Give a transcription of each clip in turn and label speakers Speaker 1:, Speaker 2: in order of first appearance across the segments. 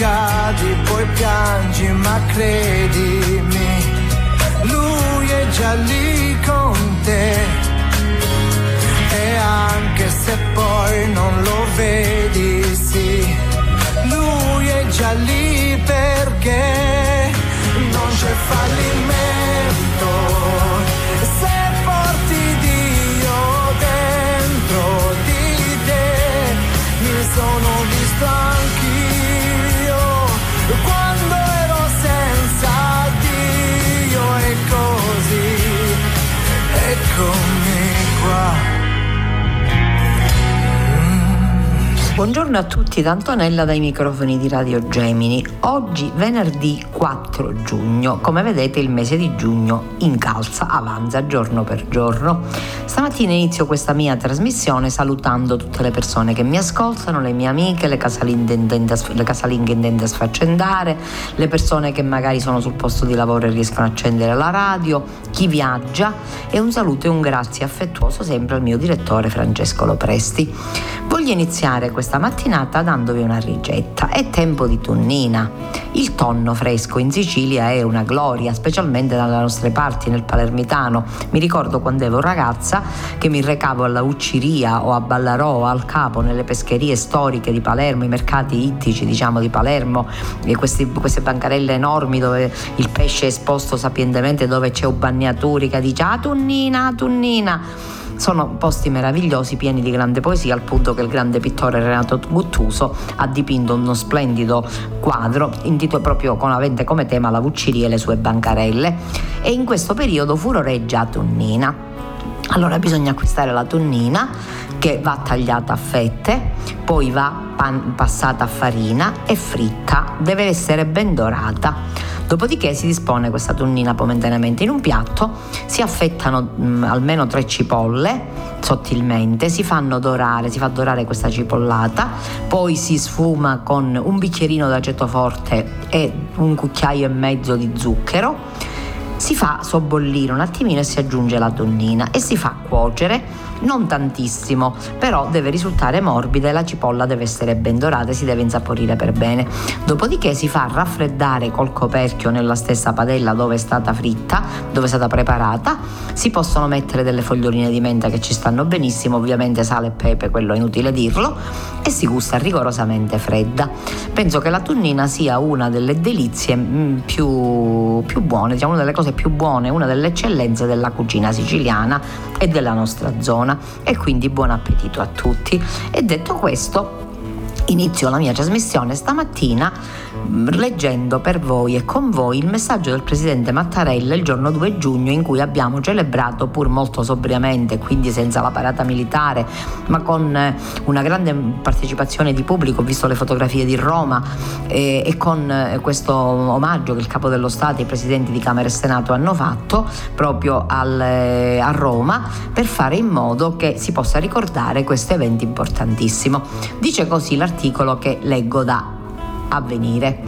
Speaker 1: Cadi, poi piangi, ma credimi, lui è già lì con te. E anche se poi non lo vedi, sì, lui è già lì perché non c'è fallimento. Sono visto
Speaker 2: Buongiorno a tutti da Antonella dai microfoni di Radio Gemini. Oggi venerdì 4 giugno, come vedete il mese di giugno incalza, avanza giorno per giorno. Stamattina inizio questa mia trasmissione salutando tutte le persone che mi ascoltano, le mie amiche, le casalinghe intende a, le casalinghe intende a sfaccendare, le persone che magari sono sul posto di lavoro e riescono a accendere la radio, chi viaggia e un saluto e un grazie affettuoso sempre al mio direttore Francesco Lopresti. Voglio iniziare questa mattinata dandovi una ricetta. È tempo di tonnina. Il tonno fresco in Sicilia è una gloria, specialmente dalle nostre parti, nel palermitano. Mi ricordo quando ero ragazza che mi recavo alla Ucciria o a Ballarò o al Capo, nelle pescherie storiche di Palermo, i mercati ittici diciamo di Palermo, e questi, queste bancarelle enormi dove il pesce è esposto sapientemente, dove c'è un bagnaturi che dice ah tonnina, tonnina. Sono posti meravigliosi, pieni di grande poesia, al punto che il grande pittore Renato Guttuso ha dipinto uno splendido quadro intitolato proprio con avente come tema la Vucciria e le sue bancarelle. E in questo periodo furoreggia Tonnina. Allora bisogna acquistare la tonnina che va tagliata a fette, poi va pan- passata a farina e fritta, deve essere ben dorata. Dopodiché si dispone questa tonnina momentaneamente in un piatto, si affettano mh, almeno tre cipolle sottilmente, si fanno dorare, si fa dorare questa cipollata, poi si sfuma con un bicchierino d'aceto forte e un cucchiaio e mezzo di zucchero si fa sobbollire un attimino e si aggiunge la tonnina e si fa cuocere non tantissimo, però deve risultare morbida e la cipolla deve essere ben dorata e si deve insaporire per bene. Dopodiché si fa raffreddare col coperchio nella stessa padella dove è stata fritta, dove è stata preparata. Si possono mettere delle foglioline di menta che ci stanno benissimo, ovviamente sale e pepe, quello è inutile dirlo, e si gusta rigorosamente fredda. Penso che la tonnina sia una delle delizie mm, più, più buone, diciamo una delle cose più buone, una delle eccellenze della cucina siciliana e della nostra zona e quindi buon appetito a tutti. E detto questo, inizio la mia trasmissione stamattina leggendo per voi e con voi il messaggio del presidente Mattarella il giorno 2 giugno in cui abbiamo celebrato pur molto sobriamente, quindi senza la parata militare, ma con eh, una grande partecipazione di pubblico, visto le fotografie di Roma e, e con eh, questo omaggio che il capo dello Stato e i presidenti di Camera e Senato hanno fatto proprio al, eh, a Roma per fare in modo che si possa ricordare questo evento importantissimo. Dice così l'articolo articolo che leggo da Avvenire.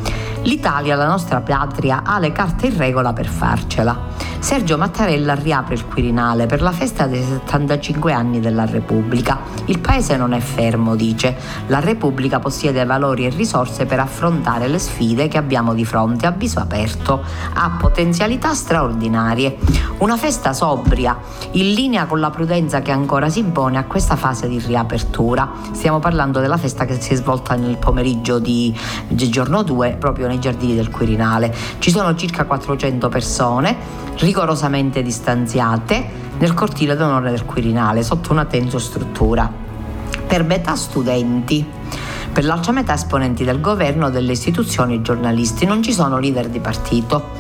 Speaker 2: L'Italia, la nostra patria, ha le carte in regola per farcela. Sergio Mattarella riapre il Quirinale per la festa dei 75 anni della Repubblica. Il paese non è fermo, dice. La Repubblica possiede valori e risorse per affrontare le sfide che abbiamo di fronte a viso aperto. Ha potenzialità straordinarie. Una festa sobria, in linea con la prudenza che ancora si impone a questa fase di riapertura. Stiamo parlando della festa che si è svolta nel pomeriggio di, giorno 2, proprio nei giardini del Quirinale. Ci sono circa 400 persone rigorosamente distanziate nel cortile d'onore del Quirinale sotto una tensostruttura. Per metà studenti, per l'altra metà esponenti del governo, delle istituzioni e giornalisti, non ci sono leader di partito.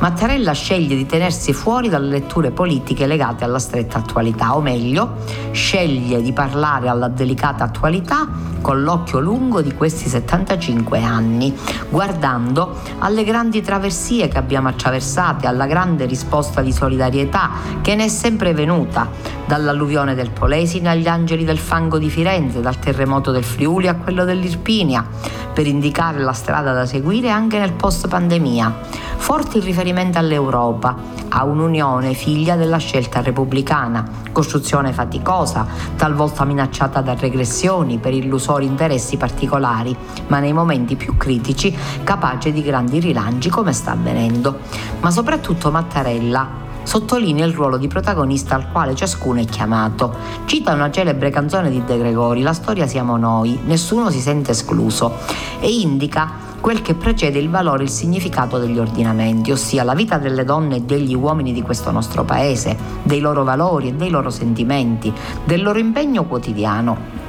Speaker 2: Mattarella sceglie di tenersi fuori dalle letture politiche legate alla stretta attualità, o meglio, sceglie di parlare alla delicata attualità con l'occhio lungo di questi 75 anni, guardando alle grandi traversie che abbiamo attraversate, alla grande risposta di solidarietà che ne è sempre venuta, dall'alluvione del Polesine agli angeli del fango di Firenze, dal terremoto del Friuli a quello dell'Irpinia, per indicare la strada da seguire anche nel post pandemia. Forte il riferimento all'Europa, a un'unione figlia della scelta repubblicana, costruzione faticosa, talvolta minacciata da regressioni per illusori interessi particolari, ma nei momenti più critici capace di grandi rilanci come sta avvenendo. Ma soprattutto Mattarella, sottolinea il ruolo di protagonista al quale ciascuno è chiamato. Cita una celebre canzone di De Gregori, La storia siamo noi, nessuno si sente escluso, e indica quel che precede il valore e il significato degli ordinamenti, ossia la vita delle donne e degli uomini di questo nostro paese, dei loro valori e dei loro sentimenti, del loro impegno quotidiano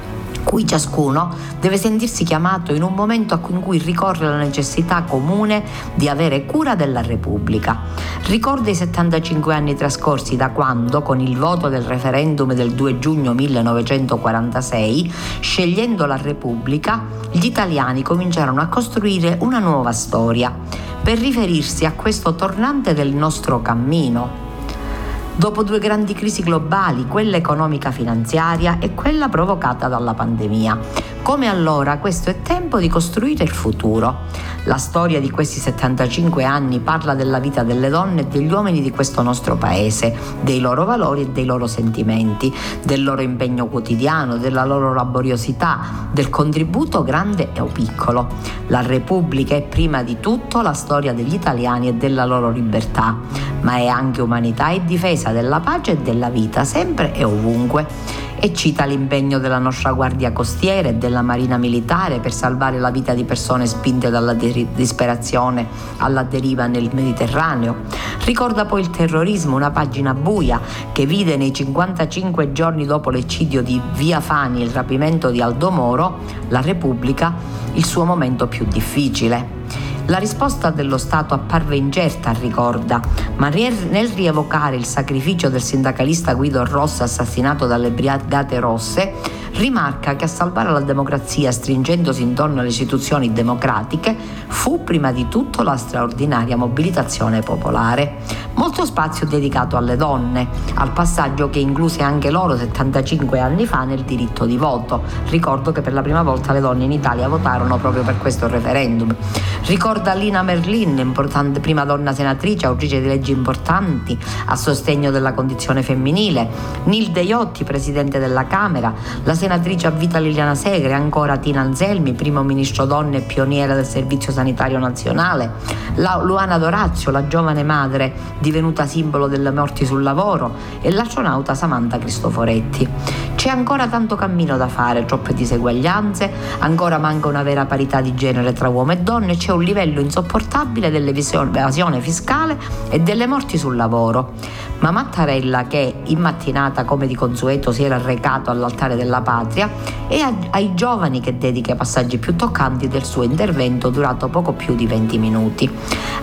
Speaker 2: cui ciascuno deve sentirsi chiamato in un momento in cui ricorre la necessità comune di avere cura della Repubblica. Ricorda i 75 anni trascorsi da quando, con il voto del referendum del 2 giugno 1946, scegliendo la Repubblica, gli italiani cominciarono a costruire una nuova storia per riferirsi a questo tornante del nostro cammino dopo due grandi crisi globali, quella economica finanziaria e quella provocata dalla pandemia. Come allora questo è tempo di costruire il futuro. La storia di questi 75 anni parla della vita delle donne e degli uomini di questo nostro paese, dei loro valori e dei loro sentimenti, del loro impegno quotidiano, della loro laboriosità, del contributo grande o piccolo. La Repubblica è prima di tutto la storia degli italiani e della loro libertà, ma è anche umanità e difesa della pace e della vita, sempre e ovunque e cita l'impegno della nostra Guardia Costiera e della Marina Militare per salvare la vita di persone spinte dalla disperazione alla deriva nel Mediterraneo. Ricorda poi il terrorismo, una pagina buia che vide nei 55 giorni dopo l'eccidio di Via Fani e il rapimento di Aldo Moro, la Repubblica, il suo momento più difficile. La risposta dello Stato apparve incerta, ricorda, ma nel rievocare il sacrificio del sindacalista Guido Rossa assassinato dalle Brigate Rosse, rimarca che a salvare la democrazia stringendosi intorno alle istituzioni democratiche fu prima di tutto la straordinaria mobilitazione popolare. Molto spazio dedicato alle donne, al passaggio che incluse anche loro 75 anni fa nel diritto di voto. Ricordo che per la prima volta le donne in Italia votarono proprio per questo referendum. Ricorda Lina Merlin, importante prima donna senatrice, autrice di leggi importanti a sostegno della condizione femminile, Nil De Iotti, presidente della Camera, la senatrice a vita Liliana Segre, ancora Tina Anselmi, primo ministro donna e pioniera del Servizio Sanitario Nazionale, la Luana Dorazio, la giovane madre divenuta simbolo delle morti sul lavoro. E l'astronauta Samantha Cristoforetti. C'è ancora tanto cammino da fare, troppe diseguaglianze, ancora manca una vera parità di genere tra uomo e donne, c'è un livello insopportabile dell'evasione fiscale e delle morti sul lavoro. Ma Mattarella, che in mattinata come di consueto si era recato all'altare della patria, e ai giovani che dedica i passaggi più toccanti del suo intervento durato poco più di 20 minuti.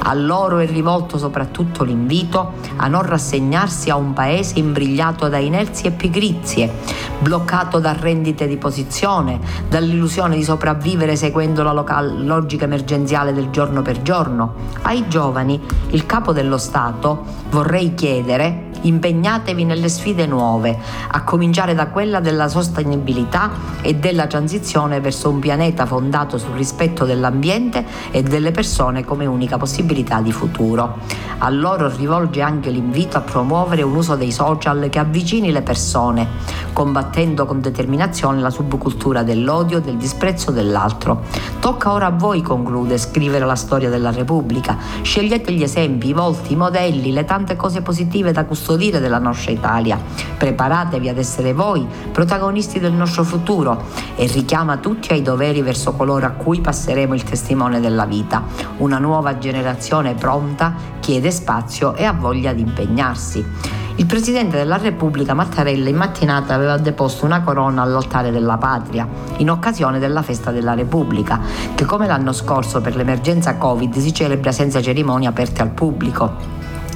Speaker 2: A loro è rivolto soprattutto l'invito a non rassegnarsi a un paese imbrigliato da inerzie e pigrizie, bloccato da rendite di posizione, dall'illusione di sopravvivere seguendo la local- logica emergenziale del giorno per giorno. Ai giovani, il capo dello Stato vorrei chiedere impegnatevi nelle sfide nuove, a cominciare da quella della sostenibilità e della transizione verso un pianeta fondato sul rispetto dell'ambiente e delle persone come unica possibilità di futuro. A loro rivolge anche l'invito a promuovere un uso dei social che avvicini le persone, combattendo con determinazione la subcultura dell'odio, del disprezzo dell'altro. Tocca ora a voi, conclude, scrivere la storia della Repubblica. Scegliete gli esempi, i volti, i modelli, le tante cose positive da custodire della nostra Italia. Preparatevi ad essere voi protagonisti del nostro futuro e richiama tutti ai doveri verso coloro a cui passeremo il testimone della vita. Una nuova generazione pronta chiede spazio e ha voglia di impegnarsi. Il Presidente della Repubblica Mattarella in mattinata aveva deposto una corona all'altare della patria in occasione della festa della Repubblica, che come l'anno scorso per l'emergenza Covid si celebra senza cerimonie aperte al pubblico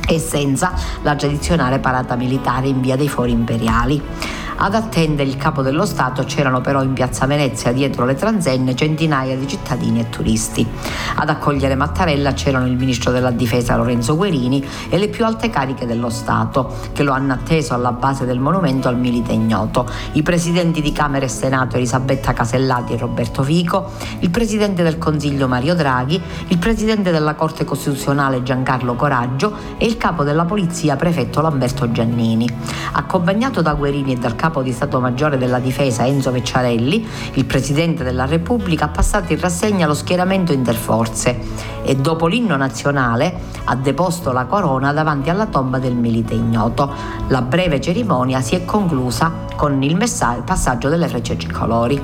Speaker 2: e senza la tradizionale parata militare in via dei Fori Imperiali. Ad attendere il capo dello Stato c'erano però in piazza Venezia, dietro le transenne, centinaia di cittadini e turisti. Ad accogliere Mattarella c'erano il ministro della difesa Lorenzo Guerini e le più alte cariche dello Stato, che lo hanno atteso alla base del monumento al milite ignoto, i presidenti di Camera e Senato Elisabetta Casellati e Roberto Fico, il presidente del Consiglio Mario Draghi, il presidente della Corte Costituzionale Giancarlo Coraggio e il capo della Polizia prefetto Lamberto Giannini. Accompagnato da Guerini e dal capo di Stato Maggiore della Difesa Enzo Vecciarelli, il Presidente della Repubblica ha passato in rassegna lo schieramento interforze e dopo l'inno nazionale ha deposto la corona davanti alla tomba del milite ignoto. La breve cerimonia si è conclusa con il passaggio delle frecce tricolori.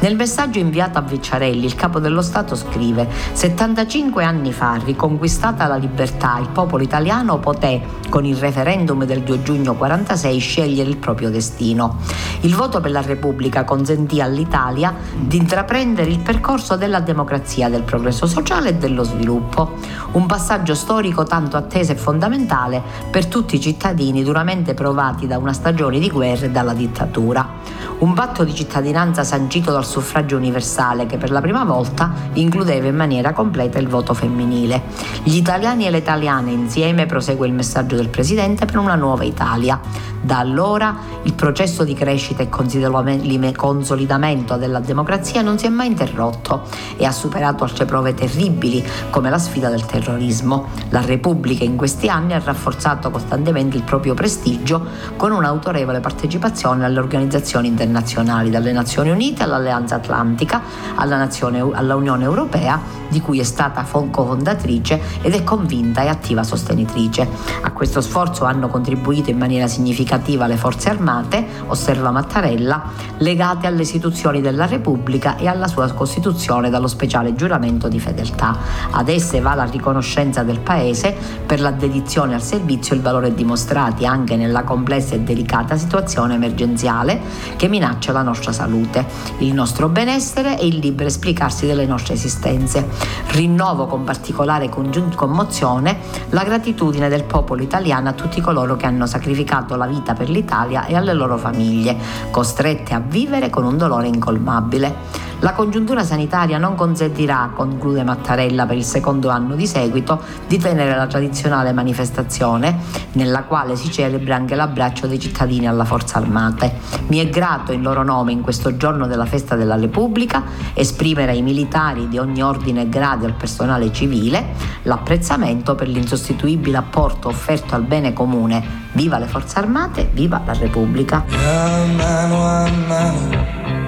Speaker 2: Nel messaggio inviato a Vecciarelli il capo dello Stato scrive 75 anni fa, riconquistata la libertà, il popolo italiano poté, con il referendum del 2 giugno 46, scegliere il proprio destino cittadino. Il voto per la Repubblica consentì all'Italia di intraprendere il percorso della democrazia, del progresso sociale e dello sviluppo, un passaggio storico tanto atteso e fondamentale per tutti i cittadini duramente provati da una stagione di guerra e dalla dittatura. Un patto di cittadinanza sancito dal suffragio universale che per la prima volta includeva in maniera completa il voto femminile. Gli italiani e le italiane insieme prosegue il messaggio del Presidente per una nuova Italia. Da allora il processo di crescita e consolidamento della democrazia non si è mai interrotto e ha superato altre prove terribili come la sfida del terrorismo. La Repubblica in questi anni ha rafforzato costantemente il proprio prestigio con un'autorevole partecipazione alle organizzazioni internazionali, dalle Nazioni Unite all'Alleanza Atlantica, alla, Nazione, alla Unione Europea, di cui è stata co-fondatrice ed è convinta e attiva sostenitrice. A questo sforzo hanno contribuito in maniera significativa alle forze armate, osserva Mattarella, legate alle istituzioni della Repubblica e alla sua Costituzione dallo speciale giuramento di fedeltà. Ad esse va la riconoscenza del Paese per la dedizione al servizio e il valore dimostrati anche nella complessa e delicata situazione emergenziale che minaccia la nostra salute, il nostro benessere e il libero esplicarsi delle nostre esistenze. Rinnovo con particolare commozione la gratitudine del popolo italiano a tutti coloro che hanno sacrificato la vita per l'Italia e alle loro famiglie, costrette a vivere con un dolore incolmabile. La congiuntura sanitaria non consentirà, conclude Mattarella per il secondo anno di seguito, di tenere la tradizionale manifestazione nella quale si celebra anche l'abbraccio dei cittadini alla Forza Armate. Mi è grato in loro nome in questo giorno della festa della Repubblica esprimere ai militari di ogni ordine e grado e al personale civile l'apprezzamento per l'insostituibile apporto offerto al bene comune. Viva le Forze Armate, viva la Repubblica!
Speaker 3: A mano a mano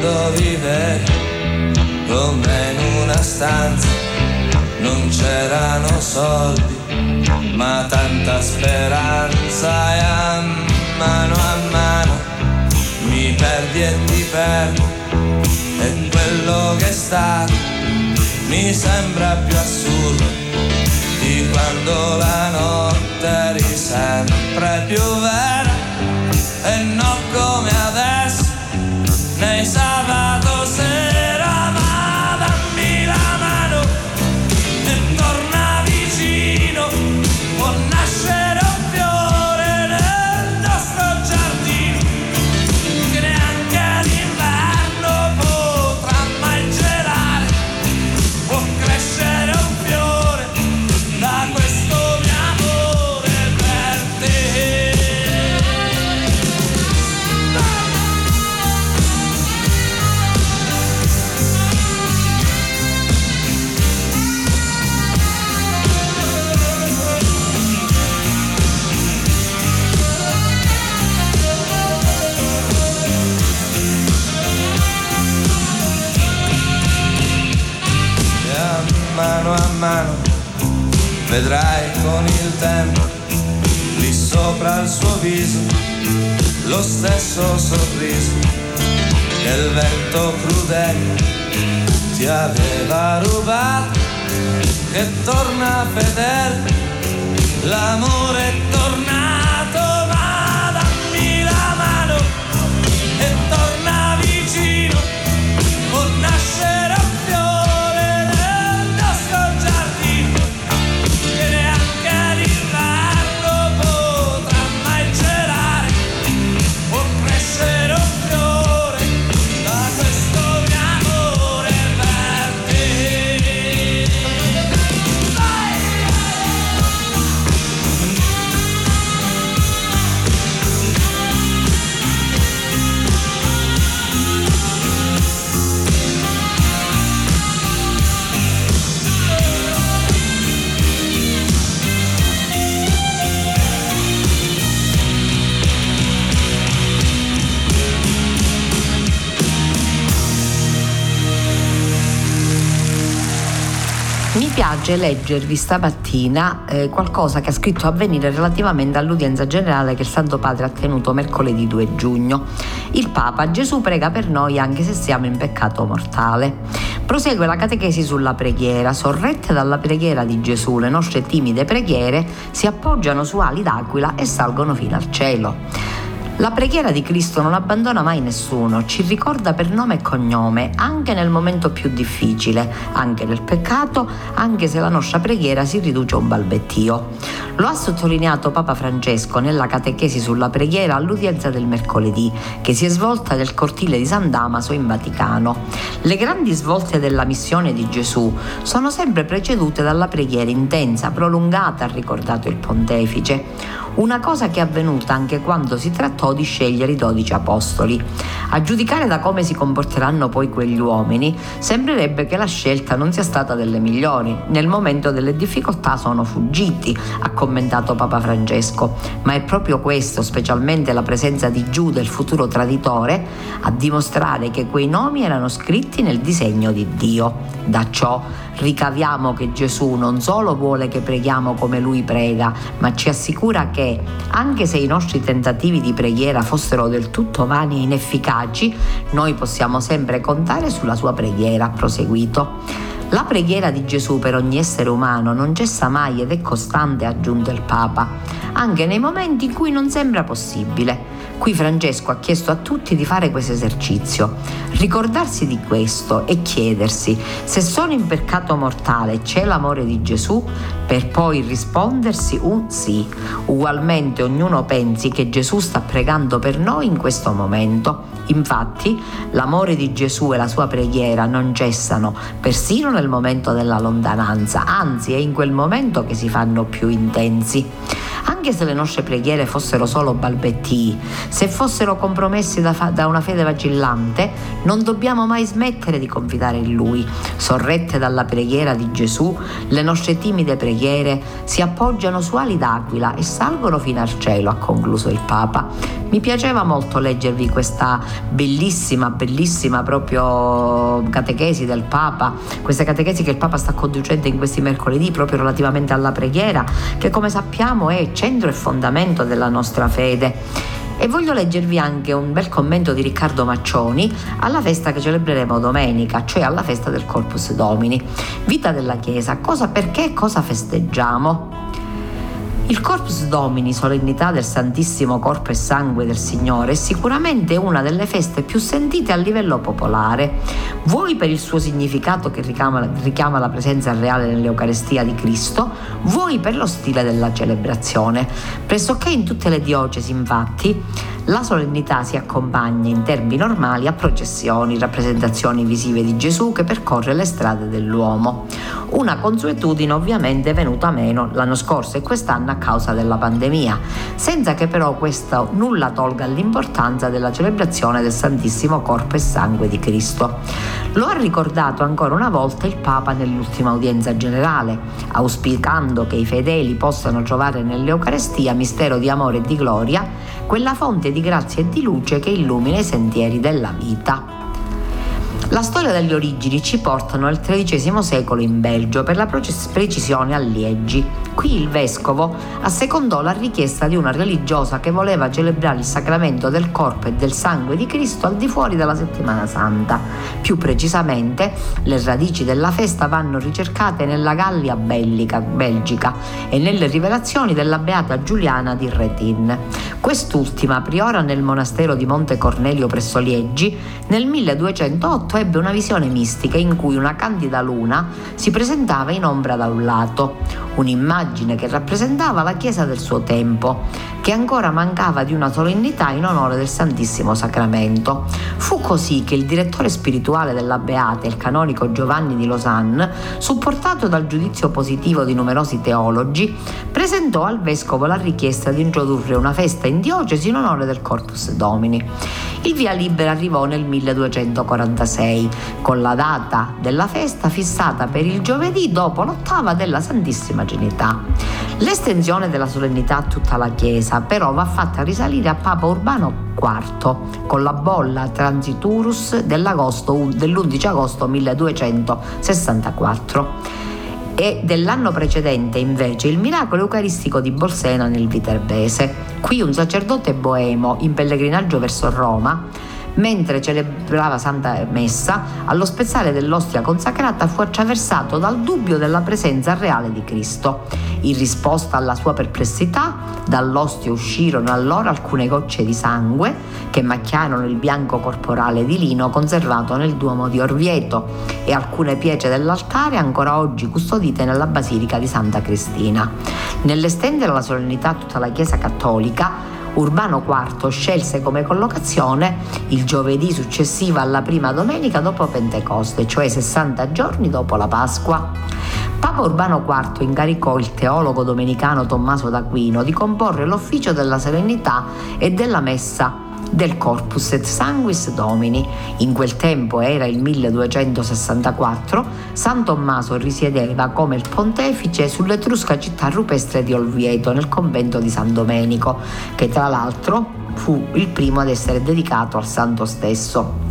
Speaker 3: quando vivevi come in una stanza non c'erano soldi ma tanta speranza e a mano a mano mi perdi e ti perdo e quello che è stato mi sembra più assurdo di quando la notte eri sempre più vera e non vedrai con il tempo lì sopra il suo viso lo stesso sorriso che il vento crudele ti aveva rubato che torna fedele l'amore è
Speaker 2: leggervi stamattina eh, qualcosa che ha scritto Avvenire relativamente all'udienza generale che il Santo Padre ha tenuto mercoledì 2 giugno. Il Papa Gesù prega per noi anche se siamo in peccato mortale. Prosegue la catechesi sulla preghiera. Sorrette dalla preghiera di Gesù, le nostre timide preghiere si appoggiano su ali d'aquila e salgono fino al cielo. La preghiera di Cristo non abbandona mai nessuno, ci ricorda per nome e cognome, anche nel momento più difficile, anche nel peccato, anche se la nostra preghiera si riduce a un balbettio. Lo ha sottolineato Papa Francesco nella catechesi sulla preghiera all'udienza del mercoledì, che si è svolta nel cortile di San Damaso in Vaticano. Le grandi svolte della missione di Gesù sono sempre precedute dalla preghiera intensa, prolungata, ha ricordato il pontefice. Una cosa che è avvenuta anche quando si trattò di scegliere i dodici apostoli. A giudicare da come si comporteranno poi quegli uomini, sembrerebbe che la scelta non sia stata delle migliori. Nel momento delle difficoltà sono fuggiti, ha commentato Papa Francesco. Ma è proprio questo, specialmente la presenza di Giuda, il futuro traditore, a dimostrare che quei nomi erano scritti nel disegno di Dio. Da ciò ricaviamo che Gesù non solo vuole che preghiamo come Lui prega, ma ci assicura che, anche se i nostri tentativi di preghiera fossero del tutto vani e inefficaci, noi possiamo sempre contare sulla sua preghiera, ha proseguito. La preghiera di Gesù per ogni essere umano non cessa mai ed è costante, ha aggiunto il Papa, anche nei momenti in cui non sembra possibile. Qui Francesco ha chiesto a tutti di fare questo esercizio, ricordarsi di questo e chiedersi se sono in peccato mortale c'è l'amore di Gesù, per poi rispondersi un sì. Ugualmente ognuno pensi che Gesù sta pregando per noi in questo momento. Infatti l'amore di Gesù e la sua preghiera non cessano persino nel momento della lontananza, anzi è in quel momento che si fanno più intensi. Anche se le nostre preghiere fossero solo balbettii, se fossero compromessi da, fa- da una fede vacillante, non dobbiamo mai smettere di confidare in Lui. Sorrette dalla preghiera di Gesù, le nostre timide preghiere si appoggiano su ali d'aquila e salgono fino al cielo, ha concluso il Papa. Mi piaceva molto leggervi questa bellissima, bellissima proprio catechesi del Papa, questa catechesi che il Papa sta conducendo in questi mercoledì proprio relativamente alla preghiera, che come sappiamo è centro e fondamento della nostra fede. E voglio leggervi anche un bel commento di Riccardo Maccioni alla festa che celebreremo domenica, cioè alla festa del Corpus Domini. Vita della Chiesa, cosa perché cosa festeggiamo? Il Corpus Domini, solennità del Santissimo Corpo e Sangue del Signore, è sicuramente una delle feste più sentite a livello popolare, vuoi per il suo significato che richiama, richiama la presenza reale nell'Eucarestia di Cristo, vuoi per lo stile della celebrazione. Pressoché in tutte le diocesi, infatti, la solennità si accompagna in termini normali a processioni, rappresentazioni visive di Gesù che percorre le strade dell'uomo. Una consuetudine ovviamente venuta meno l'anno scorso e quest'anno a causa della pandemia, senza che però questo nulla tolga l'importanza della celebrazione del Santissimo Corpo e Sangue di Cristo. Lo ha ricordato ancora una volta il Papa nell'ultima udienza generale, auspicando che i fedeli possano trovare nell'Eucarestia mistero di amore e di gloria quella fonte di grazia e di luce che illumina i sentieri della vita. La storia delle origini ci portano al XIII secolo in Belgio, per la precisione a Liegi. Qui il vescovo assecondò la richiesta di una religiosa che voleva celebrare il sacramento del corpo e del sangue di Cristo al di fuori della settimana santa. Più precisamente, le radici della festa vanno ricercate nella Gallia bellica, belgica e nelle rivelazioni della beata Giuliana di Retin. Quest'ultima, priora nel monastero di Monte Cornelio presso Liegi, nel 1208 ebbe una visione mistica in cui una candida luna si presentava in ombra da un lato, un'immagine che rappresentava la Chiesa del suo tempo, che ancora mancava di una solennità in onore del Santissimo Sacramento. Fu così che il direttore spirituale della Beata, il canonico Giovanni di Lausanne, supportato dal giudizio positivo di numerosi teologi, presentò al vescovo la richiesta di introdurre una festa in diocesi in onore del Corpus Domini. Il via libera arrivò nel 1246, con la data della festa fissata per il giovedì dopo l'ottava della Santissima Trinità. L'estensione della solennità a tutta la Chiesa però va fatta risalire a Papa Urbano IV con la bolla Transiturus dell'11 agosto 1264 e dell'anno precedente invece il miracolo eucaristico di Bolsena nel Viterbese. Qui un sacerdote boemo in pellegrinaggio verso Roma mentre celebrava Santa Messa, allo spezzare dell'ostia consacrata fu attraversato dal dubbio della presenza reale di Cristo. In risposta alla sua perplessità, dall'ostia uscirono allora alcune gocce di sangue che macchiarono il bianco corporale di lino conservato nel Duomo di Orvieto e alcune pietre dell'altare ancora oggi custodite nella Basilica di Santa Cristina. Nell'estendere la solennità a tutta la Chiesa cattolica, Urbano IV scelse come collocazione il giovedì successivo alla prima domenica dopo Pentecoste, cioè 60 giorni dopo la Pasqua. Papa Urbano IV incaricò il teologo domenicano Tommaso d'Aquino di comporre l'ufficio della serenità e della messa del Corpus et Sanguis Domini. In quel tempo era il 1264, San Tommaso risiedeva come il pontefice sull'etrusca città rupestre di Olvieto nel convento di San Domenico, che tra l'altro fu il primo ad essere dedicato al santo stesso.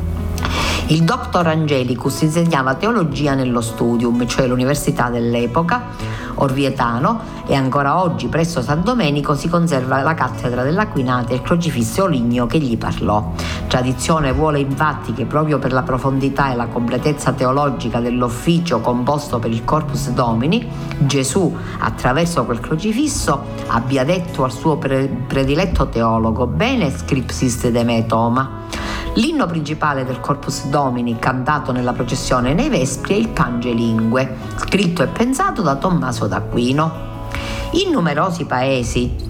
Speaker 2: Il Dr. Angelicus insegnava teologia nello studium, cioè l'università dell'epoca, orvietano e ancora oggi presso San Domenico si conserva la cattedra dell'Aquinate e il crocifisso ligneo che gli parlò. Tradizione vuole infatti che proprio per la profondità e la completezza teologica dell'ufficio composto per il Corpus Domini, Gesù attraverso quel crocifisso abbia detto al suo prediletto teologo bene scripsis de me Toma L'inno principale del Corpus Domini, cantato nella processione nei Vespri, è il Pangelingue, scritto e pensato da Tommaso d'Aquino. In numerosi paesi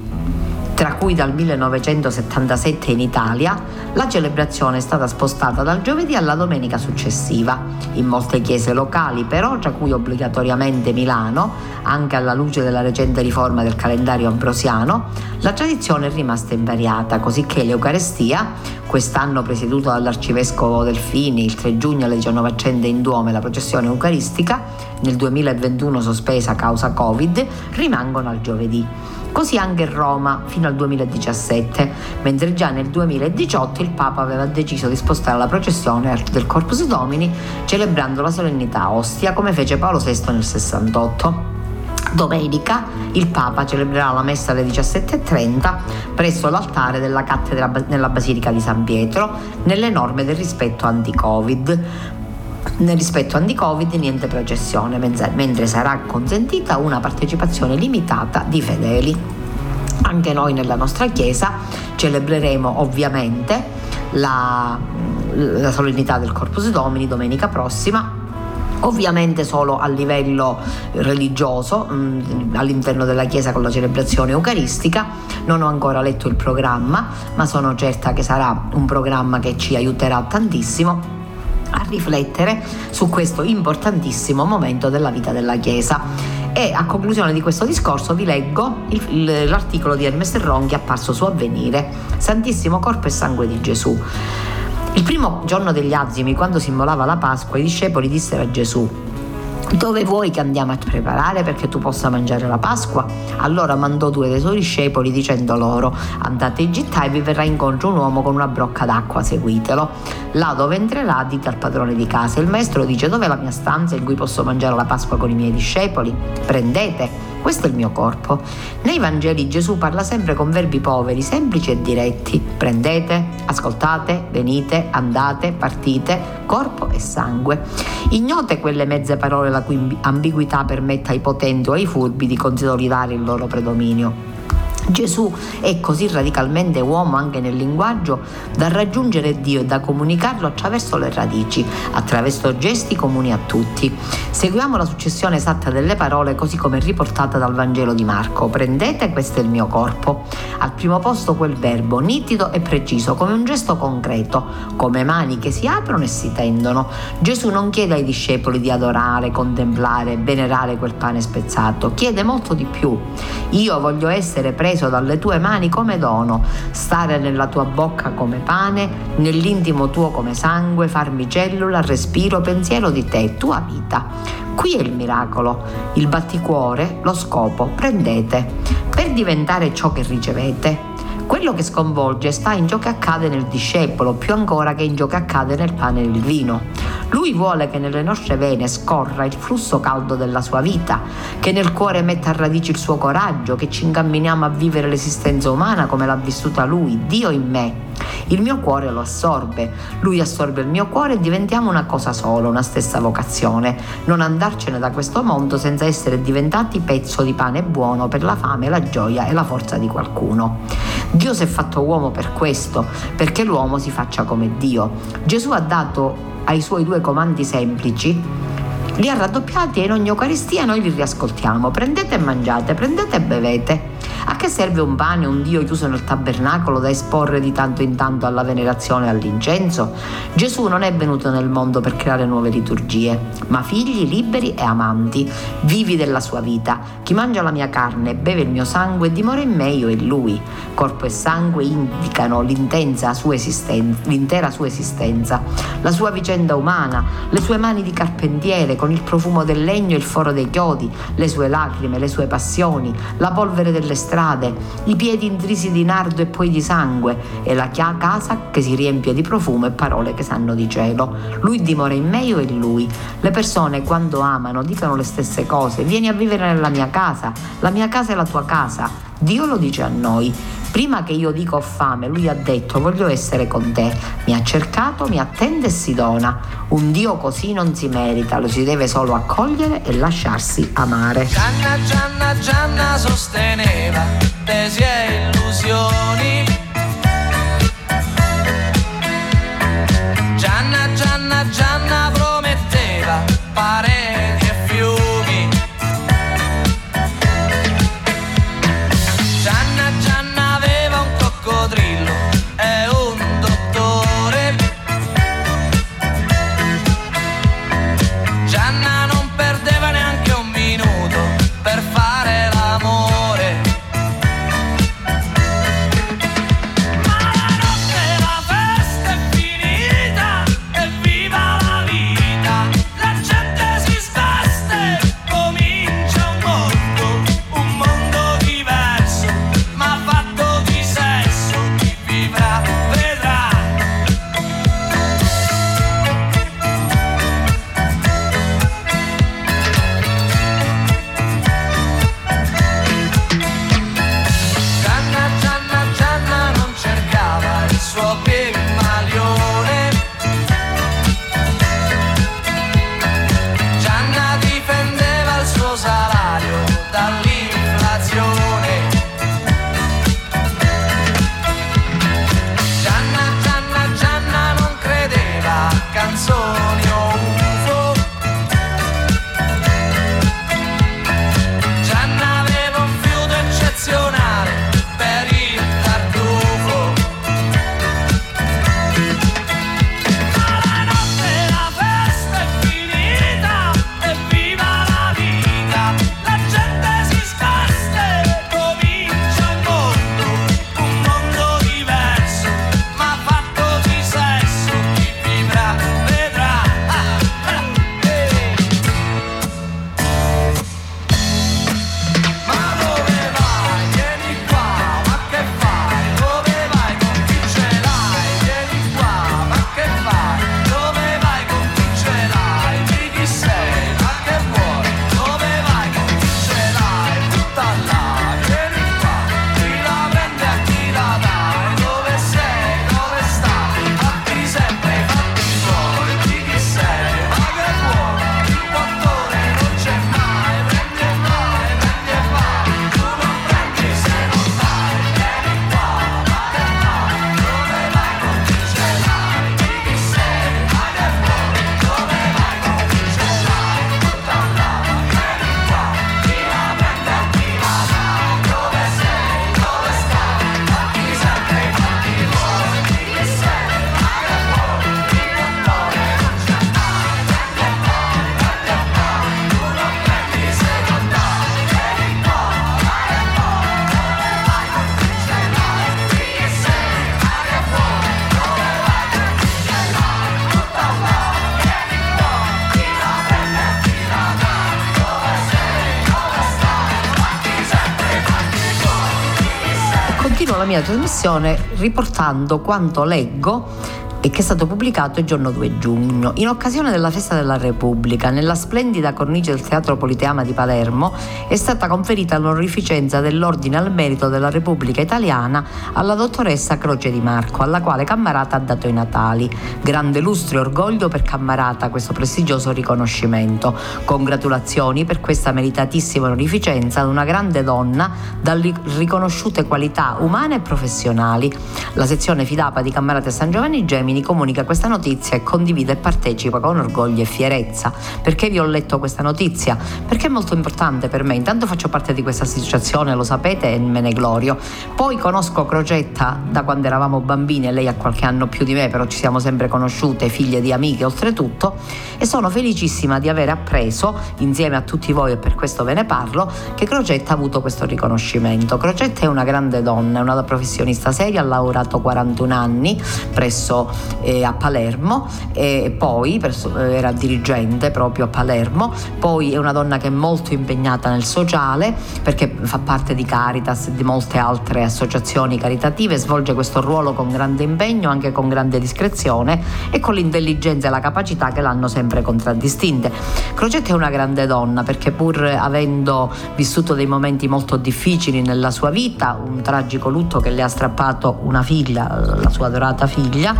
Speaker 2: tra cui dal 1977 in Italia, la celebrazione è stata spostata dal giovedì alla domenica successiva. In molte chiese locali, però, tra cui obbligatoriamente Milano, anche alla luce della recente riforma del calendario ambrosiano, la tradizione è rimasta invariata, cosicché l'Eucarestia, quest'anno presieduta dall'arcivescovo Delfini, il 3 giugno alle 19 accende in Duome la processione eucaristica, nel 2021 sospesa a causa Covid, rimangono al giovedì. Così anche Roma fino al 2017, mentre già nel 2018 il Papa aveva deciso di spostare la processione del Corpus Domini celebrando la solennità Ostia come fece Paolo VI nel 68. Domenica il Papa celebrerà la messa alle 17.30 presso l'altare della cattedra nella Basilica di San Pietro nelle norme del rispetto anti-Covid. Nel rispetto anti-Covid niente processione, mentre sarà consentita una partecipazione limitata di fedeli. Anche noi nella nostra chiesa celebreremo ovviamente la, la solennità del Corpus Domini domenica prossima ovviamente solo a livello religioso mh, all'interno della chiesa con la celebrazione eucaristica non ho ancora letto il programma ma sono certa che sarà un programma che ci aiuterà tantissimo a riflettere su questo importantissimo momento della vita della Chiesa. E a conclusione di questo discorso vi leggo il, l'articolo di Hermes Ronchi apparso su Avvenire, Santissimo Corpo e Sangue di Gesù. Il primo giorno degli azimi, quando si immolava la Pasqua, i discepoli dissero a Gesù, dove vuoi che andiamo a preparare perché tu possa mangiare la Pasqua? Allora mandò due dei suoi discepoli dicendo loro andate in città e vi verrà incontro un uomo con una brocca d'acqua, seguitelo. Là dove entrerà dite al padrone di casa, il maestro dice dov'è la mia stanza in cui posso mangiare la Pasqua con i miei discepoli? Prendete questo è il mio corpo. Nei Vangeli Gesù parla sempre con verbi poveri, semplici e diretti. Prendete, ascoltate, venite, andate, partite, corpo e sangue. Ignote quelle mezze parole la cui ambiguità permette ai potenti o ai furbi di consolidare il loro predominio. Gesù è così radicalmente uomo anche nel linguaggio da raggiungere Dio e da comunicarlo attraverso le radici, attraverso gesti comuni a tutti. Seguiamo la successione esatta delle parole così come riportata dal Vangelo di Marco. Prendete, questo è il mio corpo. Al primo posto quel verbo, nitido e preciso, come un gesto concreto, come mani che si aprono e si tendono. Gesù non chiede ai discepoli di adorare, contemplare, venerare quel pane spezzato, chiede molto di più. Io voglio essere preso preso dalle tue mani come dono, stare nella tua bocca come pane, nell'intimo tuo come sangue, farmi cellula, respiro, pensiero di te, tua vita. Qui è il miracolo, il batticuore, lo scopo, prendete, per diventare ciò che ricevete. Quello che sconvolge sta in ciò che accade nel discepolo, più ancora che in ciò che accade nel pane e nel vino. Lui vuole che nelle nostre vene scorra il flusso caldo della sua vita, che nel cuore metta a radici il suo coraggio, che ci incamminiamo a vivere l'esistenza umana come l'ha vissuta lui, Dio in me. Il mio cuore lo assorbe, lui assorbe il mio cuore e diventiamo una cosa sola, una stessa vocazione. Non andarcene da questo mondo senza essere diventati pezzo di pane buono per la fame, la gioia e la forza di qualcuno. Dio si è fatto uomo per questo, perché l'uomo si faccia come Dio. Gesù ha dato ai suoi due comandi semplici, li ha raddoppiati e in ogni Eucaristia noi li riascoltiamo. Prendete e mangiate, prendete e bevete. A che serve un pane, un Dio chiuso nel tabernacolo da esporre di tanto in tanto alla venerazione e all'incenso? Gesù non è venuto nel mondo per creare nuove liturgie, ma figli liberi e amanti, vivi della sua vita. Chi mangia la mia carne beve il mio sangue dimora in me io e lui. Corpo e sangue indicano sua l'intera sua esistenza, la sua vicenda umana, le sue mani di carpentiere con il profumo del legno e il foro dei chiodi, le sue lacrime, le sue passioni, la polvere delle strade strade, i piedi intrisi di nardo e poi di sangue, e la casa che si riempie di profumo e parole che sanno di cielo. Lui dimora in me, io e lui. Le persone quando amano dicono le stesse cose. Vieni a vivere nella mia casa, la mia casa è la tua casa. Dio lo dice a noi. Prima che io dica ho fame, lui ha detto voglio essere con te. Mi ha cercato, mi attende e si dona. Un Dio così non si merita, lo si deve solo accogliere e lasciarsi amare.
Speaker 3: Gianna, Gianna, Gianna sosteneva tesi e illusioni. Gianna, Gianna, Gianna prometteva pare
Speaker 2: mia trasmissione riportando quanto leggo e che è stato pubblicato il giorno 2 giugno. In occasione della festa della Repubblica, nella splendida cornice del Teatro Politeama di Palermo, è stata conferita l'onorificenza dell'Ordine al Merito della Repubblica Italiana alla dottoressa Croce di Marco, alla quale Cammarata ha dato i natali. Grande lustro e orgoglio per Cammarata questo prestigioso riconoscimento. Congratulazioni per questa meritatissima onorificenza ad una grande donna dalle riconosciute qualità umane e professionali. La sezione Fidapa di Cammarata e San Giovanni Gemini Gemini comunica questa notizia e condivide e partecipa con orgoglio e fierezza. Perché vi ho letto questa notizia? Perché è molto importante per me. Intanto faccio parte di questa associazione, lo sapete, e me ne glorio. Poi conosco Crocetta da quando eravamo bambini e lei ha qualche anno più di me, però ci siamo sempre conosciute, figlie di amiche oltretutto, e sono felicissima di aver appreso, insieme a tutti voi e per questo ve ne parlo, che Crocetta ha avuto questo riconoscimento. Crocetta è una grande donna, è una professionista seria, ha lavorato 41 anni presso eh, a Palermo e poi perso- era dirigente proprio a Palermo, poi è una donna che è molto impegnata nel sociale perché fa parte di Caritas e di molte altre associazioni caritative, svolge questo ruolo con grande impegno, anche con grande discrezione e con l'intelligenza e la capacità che l'hanno sempre contraddistinte. Crocetta è una grande donna perché pur avendo vissuto dei momenti molto difficili nella sua vita, un tragico lutto che le ha strappato una figlia, la sua adorata figlia,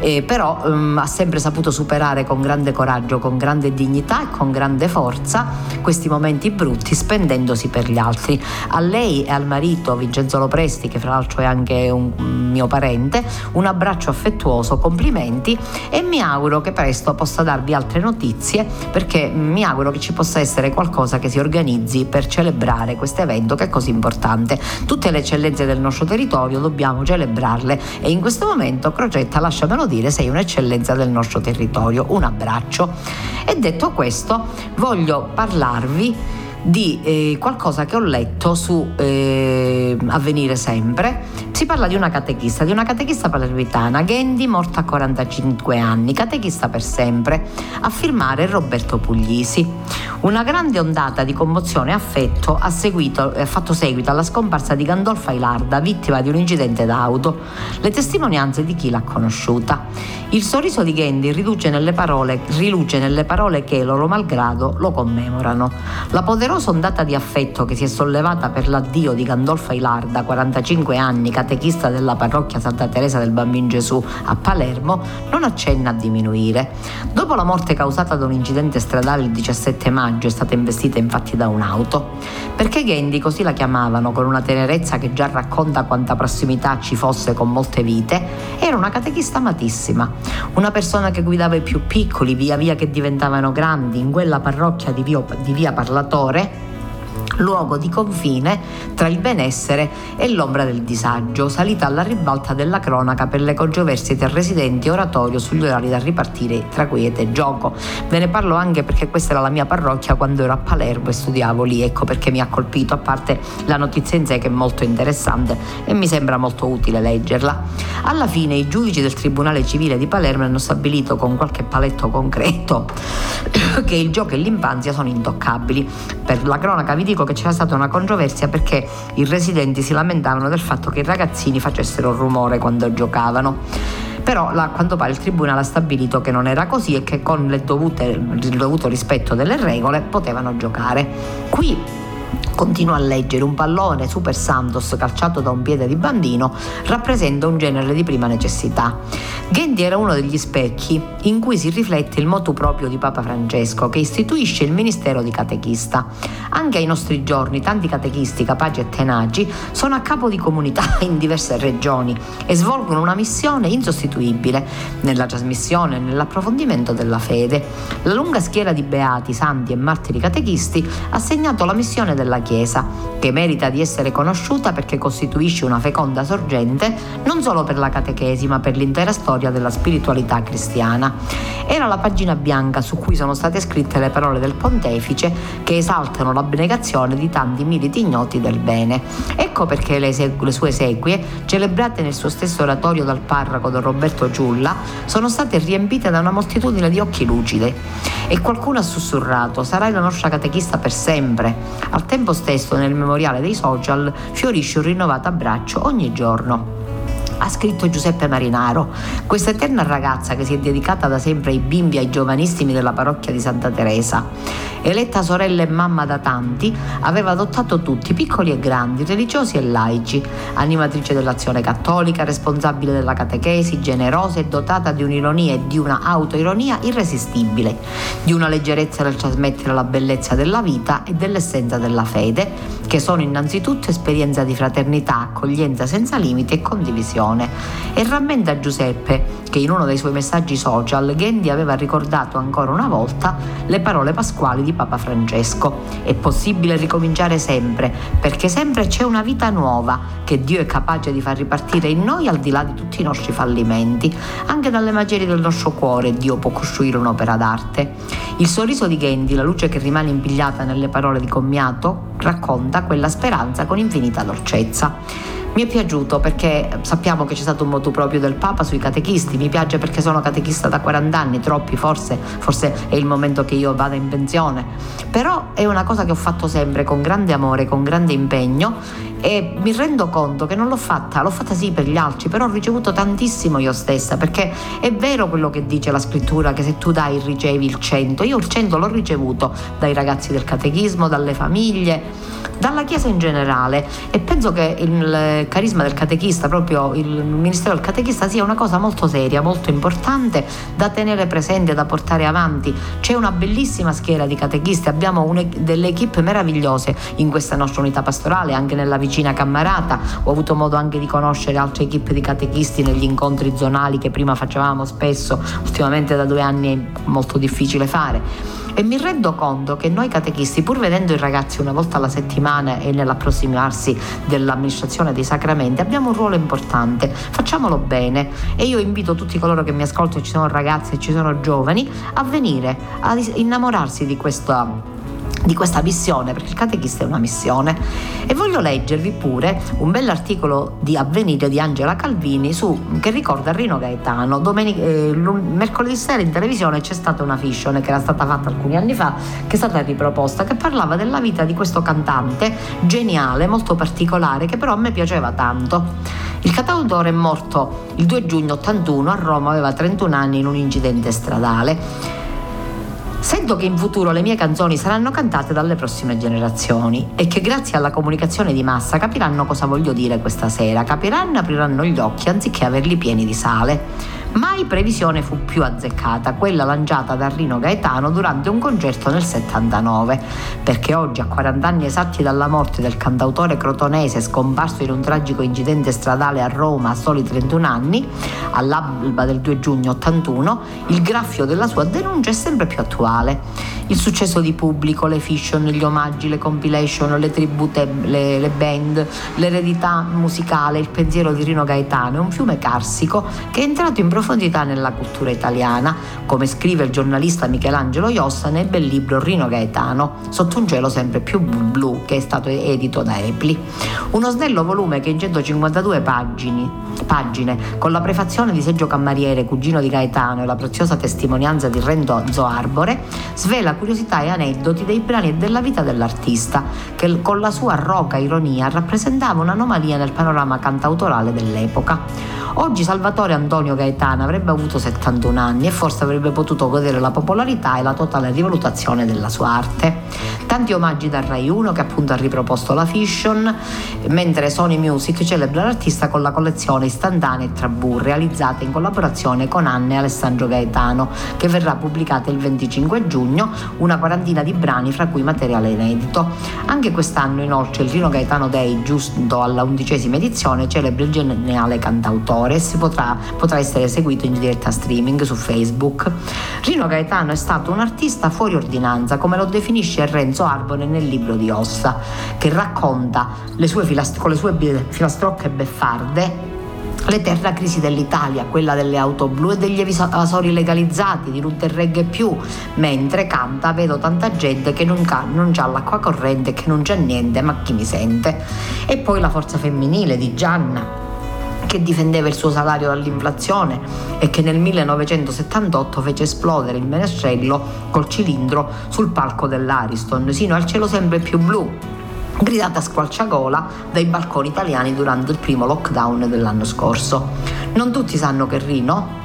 Speaker 2: eh, però um, ha sempre saputo superare con grande coraggio, con grande dignità e con grande forza questi momenti brutti spendendosi per gli altri. A lei e al marito Vincenzo Lopresti, che fra l'altro è anche un mio parente, un abbraccio affettuoso, complimenti e mi auguro che presto possa darvi altre notizie perché mi auguro che ci possa essere qualcosa che si organizzi per celebrare questo evento che è così importante. Tutte le eccellenze del nostro territorio dobbiamo celebrarle e in questo momento Crocetta lascia lasciamelo dire, sei un'eccellenza del nostro territorio. Un abbraccio. E detto questo, voglio parlarvi di eh, qualcosa che ho letto su eh, Avvenire Sempre. Si parla di una catechista, di una catechista palermitana, Ghendi, morta a 45 anni, catechista per sempre, a firmare Roberto Puglisi. Una grande ondata di commozione e affetto ha, seguito, ha fatto seguito alla scomparsa di Gandolfa Ilarda, vittima di un incidente d'auto. Le testimonianze di chi l'ha conosciuta. Il sorriso di parole, riluce nelle parole che, loro malgrado, lo commemorano. La poderosa ondata di affetto che si è sollevata per l'addio di Gandolfa Ilarda, 45 anni, catechista della parrocchia Santa Teresa del Bambino Gesù a Palermo, non accenna a diminuire. Dopo la morte causata da un incidente stradale il 17 maggio, maggio è stata investita infatti da un'auto. Perché Gandhi, così la chiamavano, con una tenerezza che già racconta quanta prossimità ci fosse con molte vite, era una catechista amatissima, una persona che guidava i più piccoli via via che diventavano grandi in quella parrocchia di via, di via Parlatore ไหม luogo di confine tra il benessere e l'ombra del disagio, salita alla ribalta della cronaca per le controversie tra residenti oratorio sugli orari da ripartire tra quiete e gioco. Ve ne parlo anche perché questa era la mia parrocchia quando ero a Palermo e studiavo lì, ecco perché mi ha colpito, a parte la notizia in sé che è molto interessante e mi sembra molto utile leggerla. Alla fine i giudici del Tribunale Civile di Palermo hanno stabilito con qualche paletto concreto che il gioco e l'infanzia sono intoccabili. Per la cronaca vi dico che c'era stata una controversia perché i residenti si lamentavano del fatto che i ragazzini facessero rumore quando giocavano però a quanto pare il tribunale ha stabilito che non era così e che con dovute, il dovuto rispetto delle regole potevano giocare. Qui Continuo a leggere un pallone Super Santos calciato da un piede di bambino rappresenta un genere di prima necessità. Gandhi era uno degli specchi in cui si riflette il motu proprio di Papa Francesco che istituisce il ministero di catechista. Anche ai nostri giorni tanti catechisti capaci e tenaci sono a capo di comunità in diverse regioni e svolgono una missione insostituibile nella trasmissione e nell'approfondimento della fede. La lunga schiera di beati, santi e martiri catechisti ha segnato la missione della Chiesa, che merita di essere conosciuta perché costituisce una feconda sorgente non solo per la catechesi ma per l'intera storia della spiritualità cristiana. Era la pagina bianca su cui sono state scritte le parole del pontefice che esaltano l'abnegazione di tanti militi ignoti del bene. Ecco perché le, sue esequie, celebrate nel suo stesso oratorio dal parroco Don Roberto Giulla, sono state riempite da una moltitudine di occhi lucidi. E qualcuno ha sussurrato: Sarai la nostra catechista per sempre. Al tempo tempo stesso nel memoriale dei social fiorisce un rinnovato abbraccio ogni giorno ha scritto Giuseppe Marinaro. Questa eterna ragazza che si è dedicata da sempre ai bimbi e ai giovanissimi della parrocchia di Santa Teresa. Eletta sorella e mamma da tanti, aveva adottato tutti, piccoli e grandi, religiosi e laici, animatrice dell'azione cattolica, responsabile della catechesi, generosa e dotata di un'ironia e di una autoironia irresistibile, di una leggerezza nel trasmettere la bellezza della vita e dell'essenza della fede, che sono innanzitutto esperienza di fraternità, accoglienza senza limiti e condivisione persone e rammenta Giuseppe che in uno dei suoi messaggi social Gandhi aveva ricordato ancora una volta le parole pasquali di Papa Francesco. È possibile ricominciare sempre, perché sempre c'è una vita nuova che Dio è capace di far ripartire in noi al di là di tutti i nostri fallimenti. Anche dalle macerie del nostro cuore Dio può costruire un'opera d'arte. Il sorriso di Gandhi, la luce che rimane impigliata nelle parole di commiato, racconta quella speranza con infinita dolcezza. Mi è piaciuto perché sappiamo che c'è stato un motu proprio del Papa sui catechisti, mi piace perché sono catechista da 40 anni, troppi forse, forse è il momento che io vada in pensione, però è una cosa che ho fatto sempre con grande amore, con grande impegno e mi rendo conto che non l'ho fatta, l'ho fatta sì per gli altri, però ho ricevuto tantissimo io stessa, perché è vero quello che dice la scrittura, che se tu dai ricevi il 100, io il 100 l'ho ricevuto dai ragazzi del catechismo, dalle famiglie, dalla Chiesa in generale e penso che il carisma del catechista, proprio il ministero del catechista sia una cosa molto seria, molto importante da tenere presente, da portare avanti. C'è una bellissima schiera di catechisti, abbiamo delle equip meravigliose in questa nostra unità pastorale, anche nella vicina Cammarata. Ho avuto modo anche di conoscere altre equip di catechisti negli incontri zonali che prima facevamo spesso, ultimamente da due anni è molto difficile fare. E mi rendo conto che noi catechisti, pur vedendo i ragazzi una volta alla settimana e nell'approssimarsi dell'amministrazione dei sacramenti, abbiamo un ruolo importante, facciamolo bene. E io invito tutti coloro che mi ascoltano, ci sono ragazzi e ci sono giovani, a venire a innamorarsi di questa di questa missione, perché il catechista è una missione. E voglio leggervi pure un bell'articolo di Avvenire di Angela Calvini su, che ricorda Rino Gaetano. Domenica, eh, mercoledì sera in televisione c'è stata una fiction che era stata fatta alcuni anni fa, che è stata riproposta, che parlava della vita di questo cantante geniale, molto particolare, che però a me piaceva tanto. Il cantautore è morto il 2 giugno 81 a Roma, aveva 31 anni in un incidente stradale. Sento che in futuro le mie canzoni saranno cantate dalle prossime generazioni e che grazie alla comunicazione di massa capiranno cosa voglio dire questa sera, capiranno e apriranno gli occhi anziché averli pieni di sale. Mai previsione fu più azzeccata, quella lanciata da Rino Gaetano durante un concerto nel 79, perché oggi, a 40 anni esatti dalla morte del cantautore crotonese scomparso in un tragico incidente stradale a Roma a soli 31 anni, all'alba del 2 giugno 81, il graffio della sua denuncia è sempre più attuale. Il successo di pubblico, le fiction, gli omaggi, le compilation, le tribute, le, le band, l'eredità musicale, il pensiero di Rino Gaetano è un fiume carsico che è entrato in profondità profondità nella cultura italiana, come scrive il giornalista Michelangelo Iossa nel bel libro Rino Gaetano, Sotto un cielo sempre più blu, che è stato edito da Epli. Uno snello volume che in 152 pagine, pagine con la prefazione di Seggio Cammariere, cugino di Gaetano, e la preziosa testimonianza di Renzo Arbore, svela curiosità e aneddoti dei brani e della vita dell'artista, che con la sua roca ironia rappresentava un'anomalia nel panorama cantautorale dell'epoca. Oggi Salvatore Antonio Gaetano avrebbe avuto 71 anni e forse avrebbe potuto godere la popolarità e la totale rivalutazione della sua arte. Tanti omaggi da Rai 1 che appunto ha riproposto la fiction, mentre Sony Music celebra l'artista con la collezione istantanea Trabù realizzata in collaborazione con Anne e Alessandro Gaetano, che verrà pubblicata il 25 giugno, una quarantina di brani fra cui materiale inedito. Anche quest'anno inoltre il Rino Gaetano Day, giusto alla undicesima edizione, celebra il geniale cantautore Flores potrà, potrà essere seguito in diretta streaming su Facebook. Rino Gaetano è stato un artista fuori ordinanza, come lo definisce Renzo Arbone nel libro di Ossa, che racconta le filast- con le sue filastrocche beffarde l'eterna crisi dell'Italia, quella delle auto blu e degli evasori legalizzati, di non terreghe più, mentre canta vedo tanta gente che non, ca- non c'ha l'acqua corrente, che non c'è niente, ma chi mi sente? E poi la forza femminile di Gianna, che difendeva il suo salario dall'inflazione e che nel 1978 fece esplodere il menestrello col cilindro sul palco dell'Ariston, sino al cielo sempre più blu.
Speaker 3: gridata a squalciagola dai balconi italiani durante il primo lockdown dell'anno scorso. Non tutti sanno che Rino,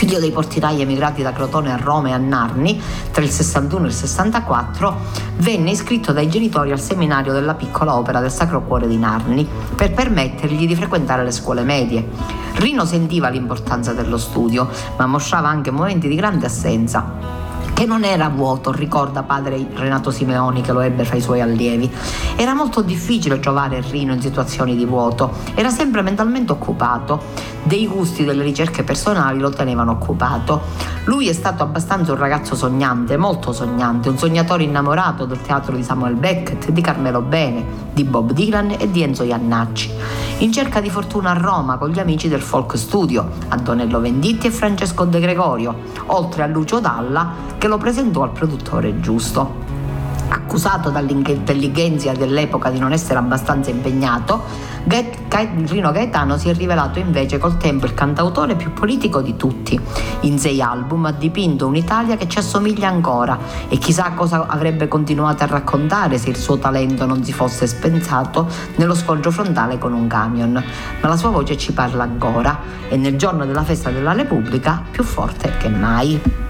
Speaker 3: figlio dei portirai emigrati da Crotone a Roma e a Narni tra il 61 e il 64, venne iscritto dai genitori al seminario della piccola opera del Sacro Cuore di Narni per permettergli di frequentare le scuole medie. Rino sentiva l'importanza dello studio, ma mostrava anche momenti di grande assenza che non era vuoto, ricorda padre Renato Simeoni che lo ebbe fra i suoi allievi. Era molto difficile trovare Rino in situazioni di vuoto, era sempre mentalmente occupato, dei gusti delle ricerche personali lo tenevano occupato. Lui è stato abbastanza un ragazzo sognante, molto sognante, un sognatore innamorato del teatro di Samuel Beckett, di Carmelo Bene, di Bob Dylan e di Enzo Iannacci. In cerca di fortuna a Roma con gli amici del Folk Studio, Antonello Venditti e Francesco De Gregorio, oltre a Lucio Dalla che lo presentò al produttore giusto. Accusato dall'intelligenza dell'epoca di non essere abbastanza impegnato, Rino Gaetano si è rivelato invece col tempo il cantautore più politico di tutti. In sei album ha dipinto un'Italia che ci assomiglia ancora e chissà cosa avrebbe continuato a raccontare se il suo talento non si fosse spensato nello scontro frontale con un camion. Ma la sua voce ci parla ancora e nel giorno della festa della Repubblica più forte che mai.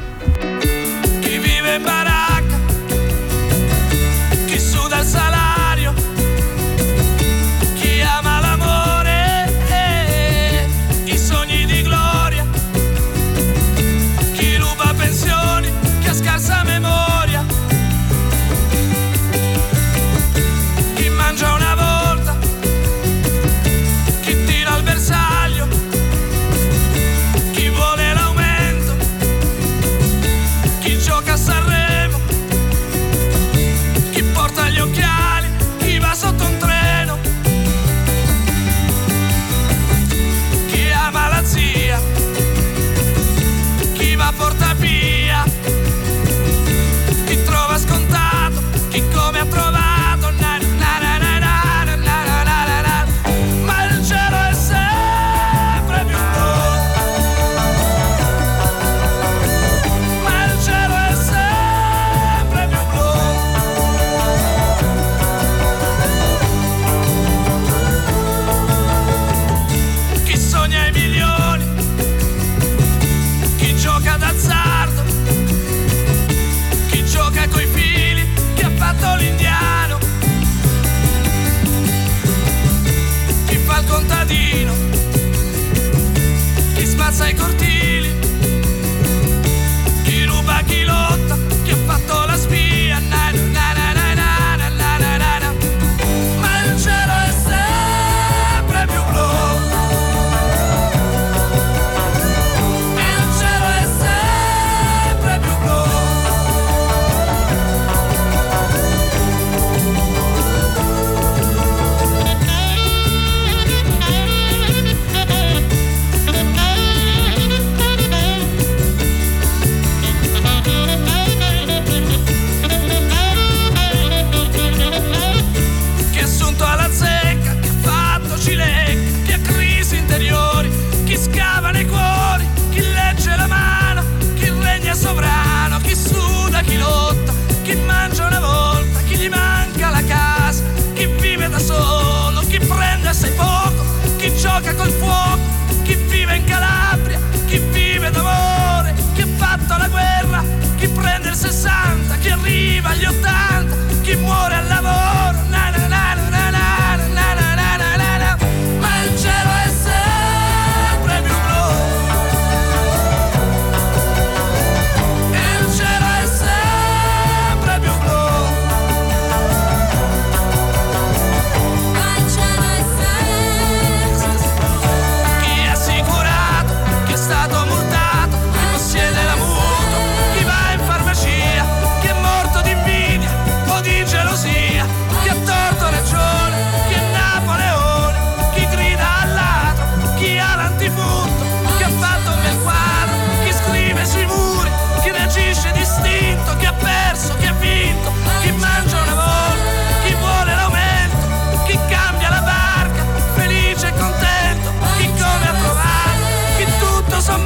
Speaker 4: of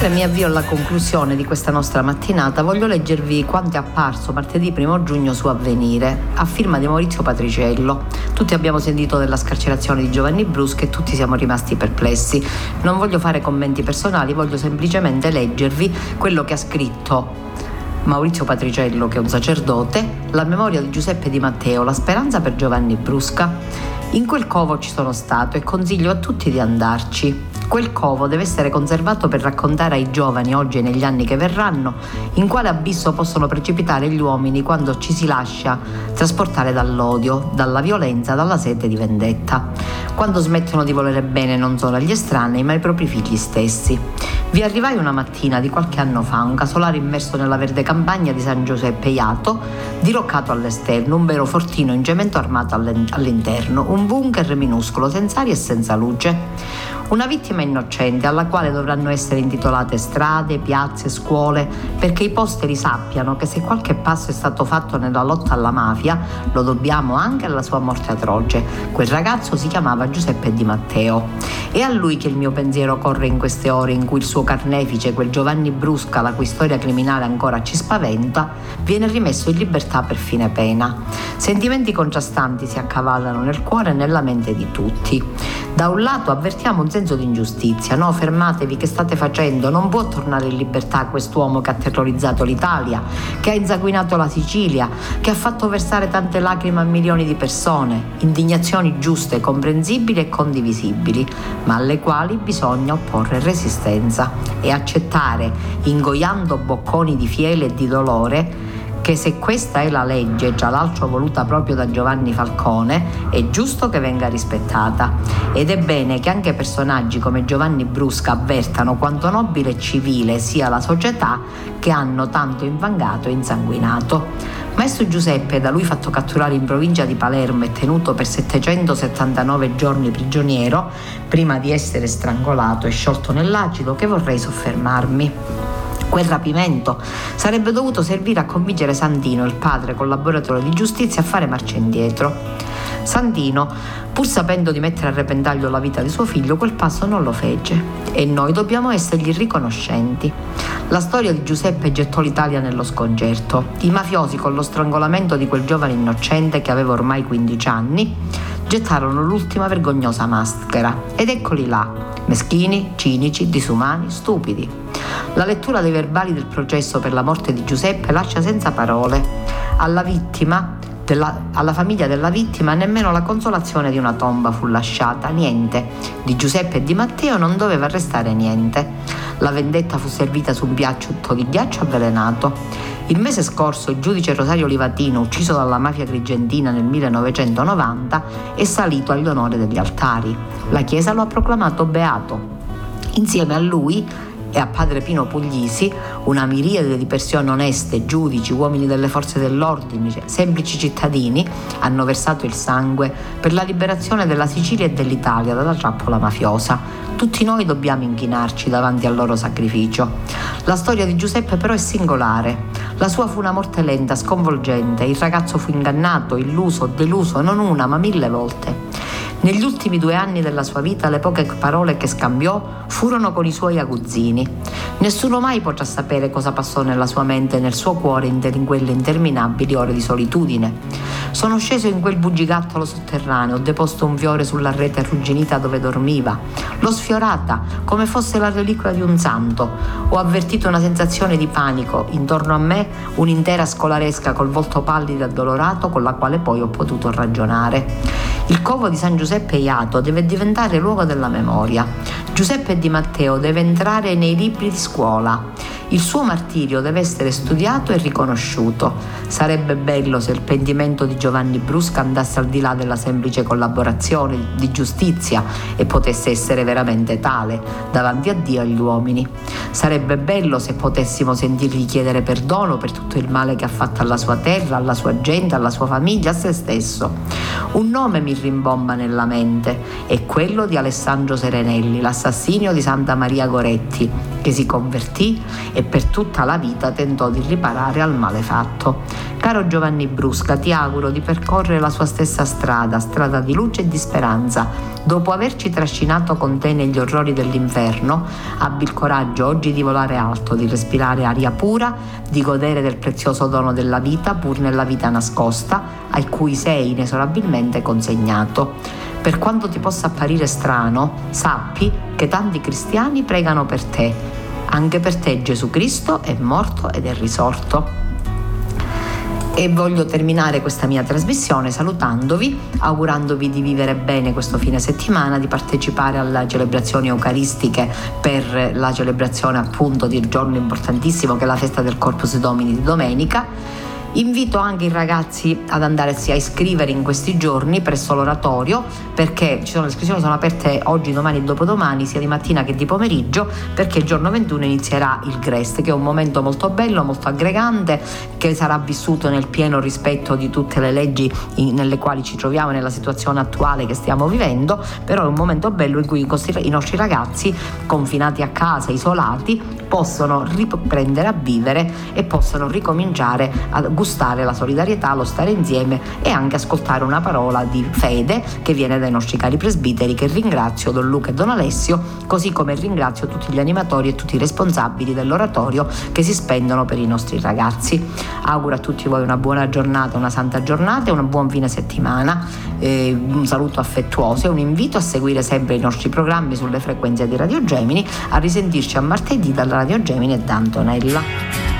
Speaker 2: Mentre mi avvio alla conclusione di questa nostra mattinata, voglio leggervi quanto è apparso martedì 1 giugno su Avvenire, a firma di Maurizio Patriciello. Tutti abbiamo sentito della scarcerazione di Giovanni Brusca e tutti siamo rimasti perplessi. Non voglio fare commenti personali, voglio semplicemente leggervi quello che ha scritto Maurizio Patriciello, che è un sacerdote, la memoria di Giuseppe Di Matteo, la speranza per Giovanni Brusca. In quel covo ci sono stato e consiglio a tutti di andarci. Quel covo deve essere conservato per raccontare ai giovani oggi e negli anni che verranno in quale abisso possono precipitare gli uomini quando ci si lascia trasportare dall'odio, dalla violenza, dalla sete di vendetta, quando smettono di volere bene non solo agli estranei ma ai propri figli stessi. Vi arrivai una mattina di qualche anno fa, un casolare immerso nella verde campagna di San Giuseppe Iato, diroccato all'esterno, un vero fortino in cemento armato all'interno, un bunker minuscolo, senza aria e senza luce. Una vittima innocente alla quale dovranno essere intitolate strade, piazze, scuole, perché i posteri sappiano che se qualche passo è stato fatto nella lotta alla mafia, lo dobbiamo anche alla sua morte atroce. Quel ragazzo si chiamava Giuseppe Di Matteo. È a lui che il mio pensiero corre in queste ore in cui il suo carnefice, quel Giovanni Brusca, la cui storia criminale ancora ci spaventa, viene rimesso in libertà per fine pena. Sentimenti contrastanti si accavallano nel cuore e nella mente di tutti. Da un lato avvertiamo un di ingiustizia, no? Fermatevi, che state facendo? Non può tornare in libertà quest'uomo che ha terrorizzato l'Italia, che ha insanguinato la Sicilia, che ha fatto versare tante lacrime a milioni di persone. Indignazioni giuste, comprensibili e condivisibili, ma alle quali bisogna opporre resistenza e accettare, ingoiando bocconi di fiele e di dolore, che se questa è la legge, già l'altro voluta proprio da Giovanni Falcone, è giusto che venga rispettata. Ed è bene che anche personaggi come Giovanni Brusca avvertano quanto nobile e civile sia la società che hanno tanto invangato e insanguinato. Maestro Giuseppe, da lui fatto catturare in provincia di Palermo e tenuto per 779 giorni prigioniero, prima di essere strangolato e sciolto nell'acido, che vorrei soffermarmi. Quel rapimento sarebbe dovuto servire a convincere Santino, il padre collaboratore di giustizia, a fare marcia indietro. Santino, pur sapendo di mettere a repentaglio la vita di suo figlio, quel passo non lo fece e noi dobbiamo essergli riconoscenti. La storia di Giuseppe gettò l'Italia nello sconcerto. I mafiosi, con lo strangolamento di quel giovane innocente che aveva ormai 15 anni, gettarono l'ultima vergognosa maschera. Ed eccoli là, meschini, cinici, disumani, stupidi. La lettura dei verbali del processo per la morte di Giuseppe lascia senza parole. Alla vittima, della, alla famiglia della vittima nemmeno la consolazione di una tomba fu lasciata, niente. Di Giuseppe e di Matteo non doveva restare niente. La vendetta fu servita su un piatto di ghiaccio avvelenato. Il mese scorso il giudice Rosario Livatino, ucciso dalla mafia grigentina nel 1990, è salito agli onori degli altari. La Chiesa lo ha proclamato beato. Insieme a lui e a padre Pino Puglisi una miriade di persone oneste, giudici, uomini delle forze dell'ordine, semplici cittadini hanno versato il sangue per la liberazione della Sicilia e dell'Italia dalla trappola mafiosa. Tutti noi dobbiamo inchinarci davanti al loro sacrificio. La storia di Giuseppe però è singolare. La sua fu una morte lenta, sconvolgente. Il ragazzo fu ingannato, illuso, deluso non una ma mille volte. Negli ultimi due anni della sua vita le poche parole che scambiò furono con i suoi aguzzini. Nessuno mai potrà sapere cosa passò nella sua mente e nel suo cuore in quelle interminabili ore di solitudine. Sono sceso in quel bugigattolo sotterraneo, ho deposto un fiore sulla rete arrugginita dove dormiva. L'ho sfiorata come fosse la reliquia di un santo. Ho avvertito una sensazione di panico. Intorno a me un'intera scolaresca col volto pallido e addolorato con la quale poi ho potuto ragionare. Il covo di San Giuseppe Iato deve diventare luogo della memoria. Giuseppe Di Matteo deve entrare nei libri di scuola. Il suo martirio deve essere studiato e riconosciuto. Sarebbe bello se il pentimento di Giovanni Brusca andasse al di là della semplice collaborazione di giustizia e potesse essere veramente tale davanti a Dio e agli uomini. Sarebbe bello se potessimo sentirgli chiedere perdono per tutto il male che ha fatto alla sua terra, alla sua gente, alla sua famiglia, a se stesso. Un nome mi rimbomba nella mente, è quello di Alessandro Serenelli, l'assassinio di Santa Maria Goretti, che si convertì e per tutta la vita tentò di riparare al male fatto. Caro Giovanni Brusca, ti auguro di percorrere la sua stessa strada, strada di luce e di speranza. Dopo averci trascinato con te negli orrori dell'inferno, abbi il coraggio oggi di volare alto, di respirare aria pura, di godere del prezioso dono della vita pur nella vita nascosta, a cui sei inesorabilmente consegnato. Per quanto ti possa apparire strano, sappi che tanti cristiani pregano per te. Anche per te Gesù Cristo è morto ed è risorto. E voglio terminare questa mia trasmissione salutandovi, augurandovi di vivere bene questo fine settimana, di partecipare alle celebrazioni eucaristiche per la celebrazione appunto di un giorno importantissimo che è la festa del Corpus Domini di domenica Invito anche i ragazzi ad andarsi a iscrivere in questi giorni presso l'oratorio perché ci sono, le iscrizioni sono aperte oggi, domani e dopodomani, sia di mattina che di pomeriggio, perché il giorno 21 inizierà il GREST, che è un momento molto bello, molto aggregante, che sarà vissuto nel pieno rispetto di tutte le leggi nelle quali ci troviamo nella situazione attuale che stiamo vivendo, però è un momento bello in cui i nostri ragazzi confinati a casa, isolati, possono riprendere a vivere e possono ricominciare a gustare la solidarietà, lo stare insieme e anche ascoltare una parola di fede che viene dai nostri cari presbiteri che ringrazio Don Luca e Don Alessio, così come ringrazio tutti gli animatori e tutti i responsabili dell'oratorio che si spendono per i nostri ragazzi. Auguro a tutti voi una buona giornata, una santa giornata e un buon fine settimana. Eh, un saluto affettuoso e un invito a seguire sempre i nostri programmi sulle frequenze di Radio Gemini, a risentirci a martedì dalla Radio Gemini e da Antonella.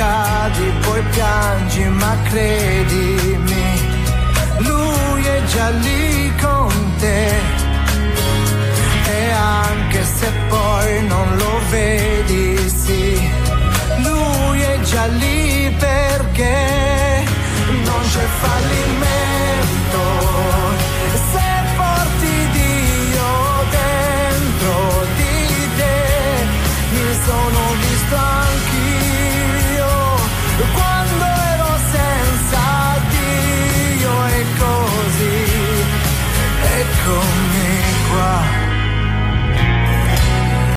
Speaker 1: cadi, poi piangi, ma credimi, lui è già lì con te. E anche se poi non lo vedi, sì, lui è già lì perché non c'è fallimento.